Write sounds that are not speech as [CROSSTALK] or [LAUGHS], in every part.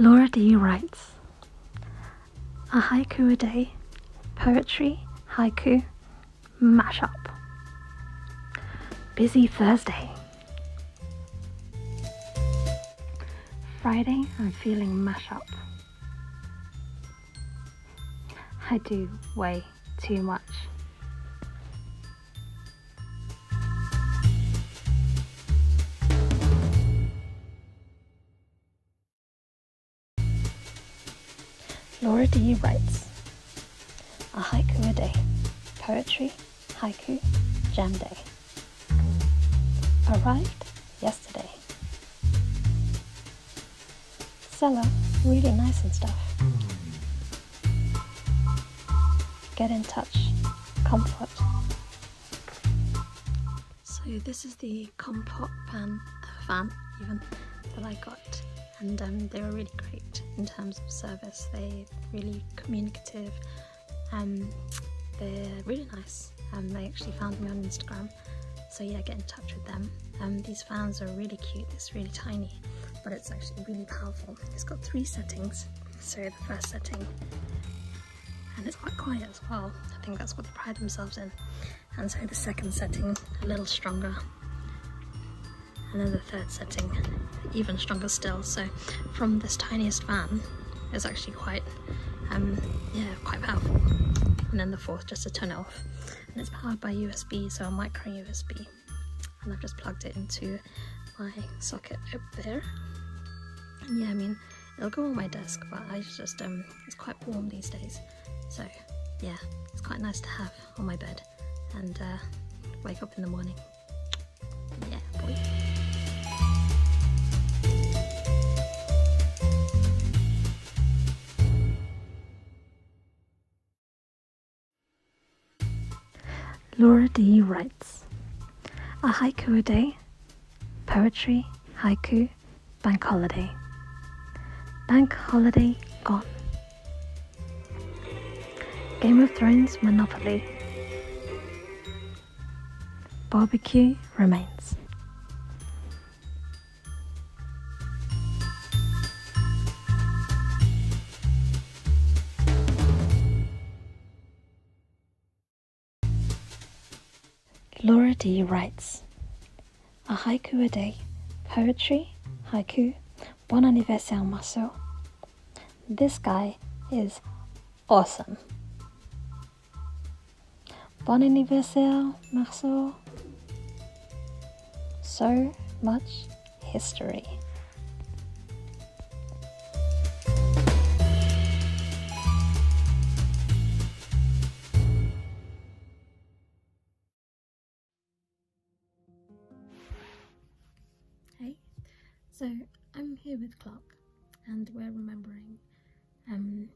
Laura D writes A haiku a day, poetry, haiku, mashup. Busy Thursday. Friday, I'm feeling mashup. I do way too much. Laura D writes A haiku a day. Poetry, haiku, jam day. Arrived yesterday. Seller, really nice and stuff. Get in touch. Comfort. So this is the Compot pan fan even that I got and um, they were really great in terms of service. They're really communicative. Um, they're really nice. Um, they actually found me on Instagram, so yeah, get in touch with them. Um, these fans are really cute. It's really tiny, but it's actually really powerful. It's got three settings. So the first setting, and it's quite quiet as well. I think that's what they pride themselves in. And so the second setting, a little stronger, and then the third setting even stronger still. So from this tiniest fan it's actually quite um yeah quite powerful. And then the fourth just to turn it off. And it's powered by USB so a micro USB and I've just plugged it into my socket up there. And yeah I mean it'll go on my desk but I just um it's quite warm these days. So yeah it's quite nice to have on my bed and uh, wake up in the morning. Yeah boy. Laura D writes A haiku a day, poetry, haiku, bank holiday. Bank holiday gone. Game of Thrones Monopoly. Barbecue remains. Laura D writes A haiku a day, poetry, haiku, bon anniversaire Marceau. This guy is awesome. Bon anniversaire Marceau. So much history. So I'm here with Clark, and we're remembering um,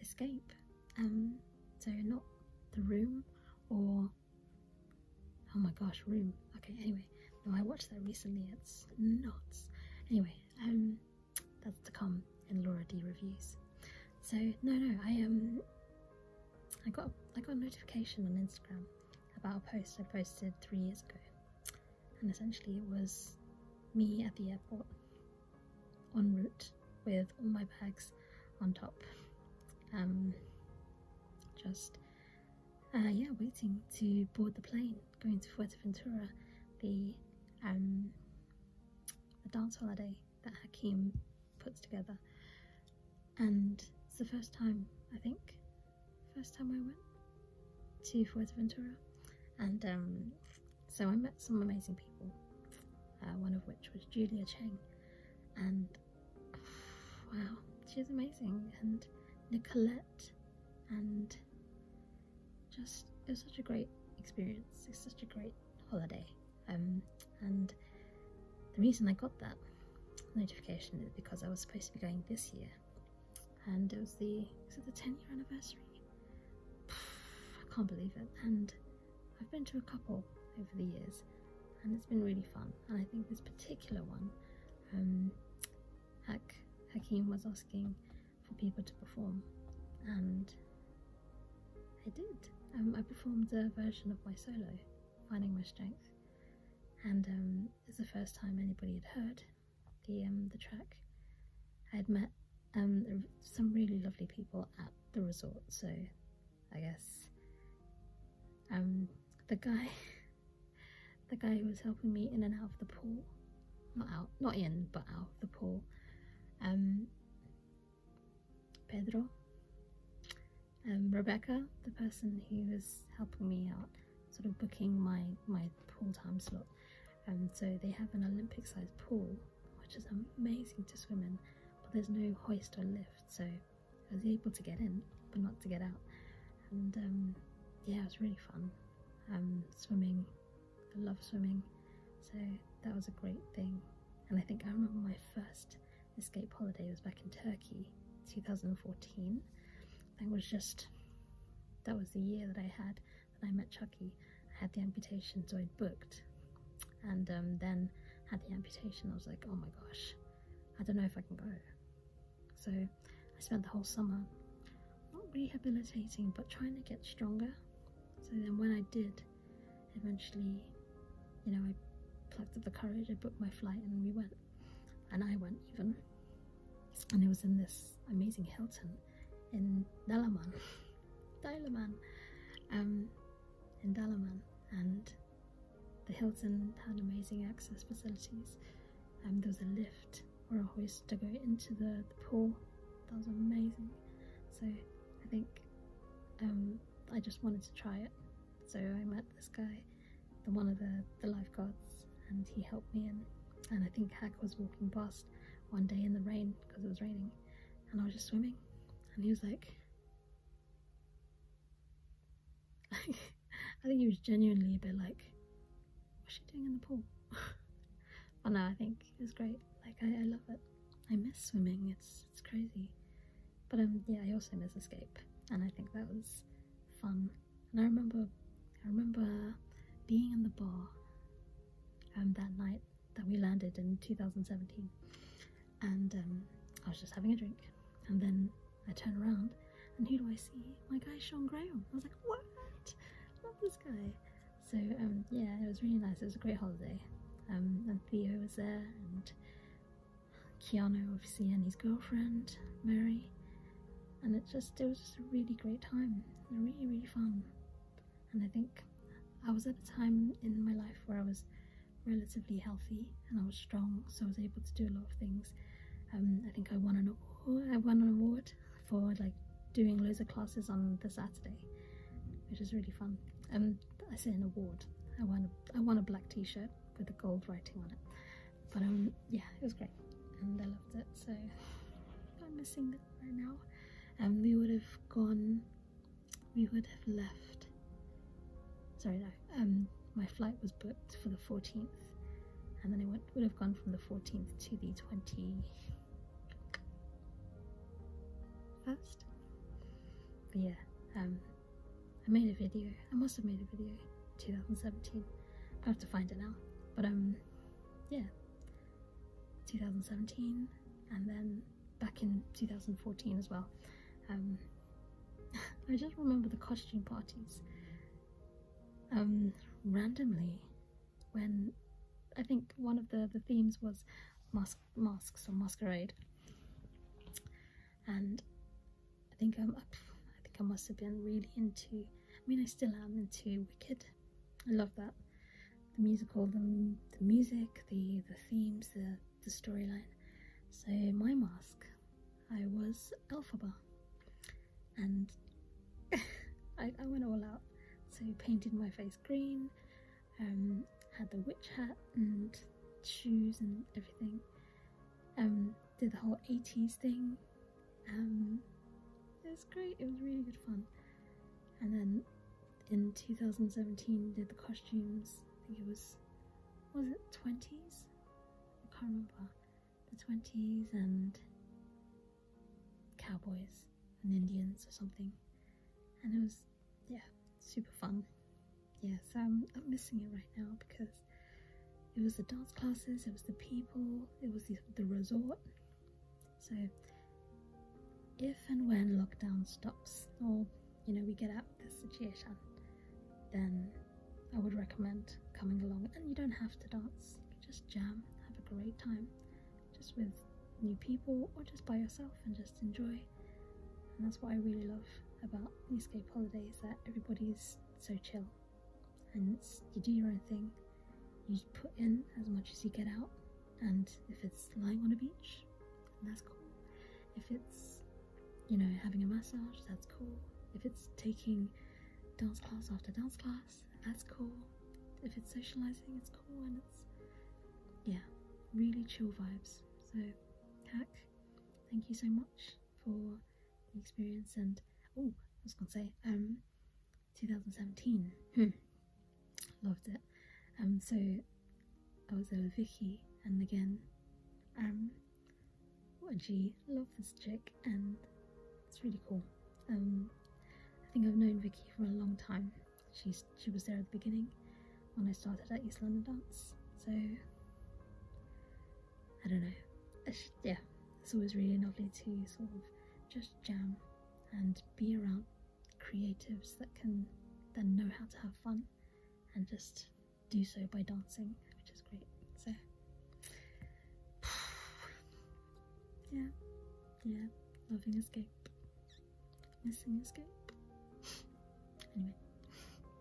Escape. Um, so not the room or oh my gosh, room. Okay, anyway, no, I watched that recently. It's nuts. Anyway, um, that's to come in Laura D reviews. So no, no, I um, I got I got a notification on Instagram about a post I posted three years ago and essentially it was me at the airport en route with all my bags on top. Um just uh yeah waiting to board the plane going to Fuerteventura the um the dance holiday that Hakeem puts together. And it's the first time I think first time I went to Fuerteventura. And um so I met some amazing people, uh, one of which was Julia Cheng, and wow, she's amazing, and Nicolette, and just it was such a great experience. It's such a great holiday, um, and the reason I got that notification is because I was supposed to be going this year, and it was the was it the 10 year anniversary? [SIGHS] I can't believe it, and I've been to a couple over the years and it's been really fun. And I think this particular one um, Hak Hakeem was asking for people to perform. And I did. Um, I performed a version of my solo Finding My Strength. And um, it's the first time anybody had heard the, um, the track. I'd met um, some really lovely people at the resort, so I guess um, the guy, [LAUGHS] the guy who was helping me in and out of the pool, not out, not in, but out of the pool, um, Pedro, um, Rebecca, the person who was helping me out, sort of booking my my pool time slot. Um, so they have an Olympic-sized pool, which is amazing to swim in, but there's no hoist or lift, so I was able to get in, but not to get out. And um, yeah, it was really fun. Um, swimming, love swimming, so that was a great thing. And I think I remember my first escape holiday was back in Turkey, 2014. That was just that was the year that I had that I met Chucky. I had the amputation, so I'd booked, and um, then had the amputation. I was like, oh my gosh, I don't know if I can go. So I spent the whole summer not rehabilitating, but trying to get stronger. So then when I did, eventually, you know, I plucked up the courage. I booked my flight, and we went, and I went even, and it was in this amazing Hilton in Dalaman, [LAUGHS] Dalaman, um, in Dalaman, and the Hilton had amazing access facilities. Um, there was a lift or a hoist to go into the, the pool. That was amazing. So I think um, I just wanted to try it. So I met this guy, the one of the, the lifeguards, and he helped me in. And I think Hack was walking past one day in the rain because it was raining, and I was just swimming, and he was like, [LAUGHS] I think he was genuinely a bit like, what's she doing in the pool? [LAUGHS] but no, I think it was great. Like I, I love it. I miss swimming. It's it's crazy. But um yeah, I also miss escape, and I think that was fun. And I remember, I remember being in the bar um that night that we landed in 2017, and um I was just having a drink, and then I turn around, and who do I see? My guy Sean Graham. I was like, what? Love this guy. So um, yeah, it was really nice. It was a great holiday. Um, and Theo was there, and Keanu, obviously, and his girlfriend Mary. And it just it was just a really great time. Really, really fun. And I think I was at a time in my life where I was relatively healthy and I was strong, so I was able to do a lot of things. Um, I think I won an award. I won an award for like doing loads of classes on the Saturday, which is really fun. Um, I say an award. I won a, I won a black T-shirt with the gold writing on it. But um, yeah, it was great, and I loved it. So I'm missing it right now. And um, we would have gone. We would have left. Sorry, no. Um, my flight was booked for the 14th, and then I went would have gone from the 14th to the 20 first. But yeah, um, I made a video. I must have made a video 2017. I have to find it now. But um, yeah, 2017, and then back in 2014 as well. Um, [LAUGHS] I just remember the costume parties. Um, randomly, when I think one of the the themes was mask masks or masquerade, and I think I'm. I think I must have been really into. I mean, I still am into Wicked. I love that. The musical, the, the music, the the themes, the the storyline. So my mask, I was Elphaba, and [LAUGHS] I, I went all out. So painted my face green, um, had the witch hat and shoes and everything. Um, did the whole 80s thing. Um, it was great. It was really good fun. And then in 2017, did the costumes. I think it was was it 20s? I can't remember. The 20s and cowboys and Indians or something. And it was yeah, super fun. Yeah, so I'm, I'm missing it right now because it was the dance classes, it was the people, it was the, the resort. So if and when lockdown stops or you know we get out of this situation then i would recommend coming along and you don't have to dance just jam have a great time just with new people or just by yourself and just enjoy. And that's what I really love about Escape Holiday is that everybody's so chill and you do your own thing. You put in as much as you get out, and if it's lying on a beach, that's cool. If it's, you know, having a massage, that's cool. If it's taking dance class after dance class, that's cool. If it's socializing, it's cool, and it's, yeah, really chill vibes. So, Hack, thank you so much for the experience. And oh, I was gonna say, um, 2017, hmm, loved it. Um, so I was there with Vicky, and again, um, and she loved this chick, and it's really cool. Um, I think I've known Vicky for a long time. She's she was there at the beginning when I started at East London Dance, so I don't know. It's, yeah, it's always really lovely to sort of just jam and be around creatives that can then know how to have fun and just do so by dancing, which is great. So, [SIGHS] yeah, yeah, loving escape, missing escape. Anyway,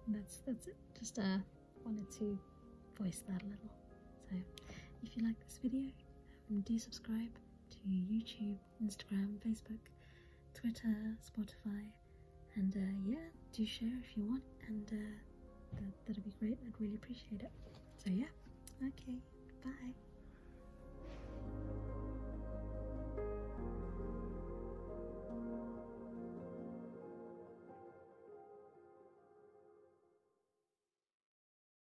that's that's it. Just uh, wanted to voice that a little. So, if you like this video, um, do subscribe to YouTube, Instagram, Facebook, Twitter, Spotify, and uh, yeah, do share if you want, and uh, that, that'd be great. I'd really appreciate it. So yeah, okay, bye.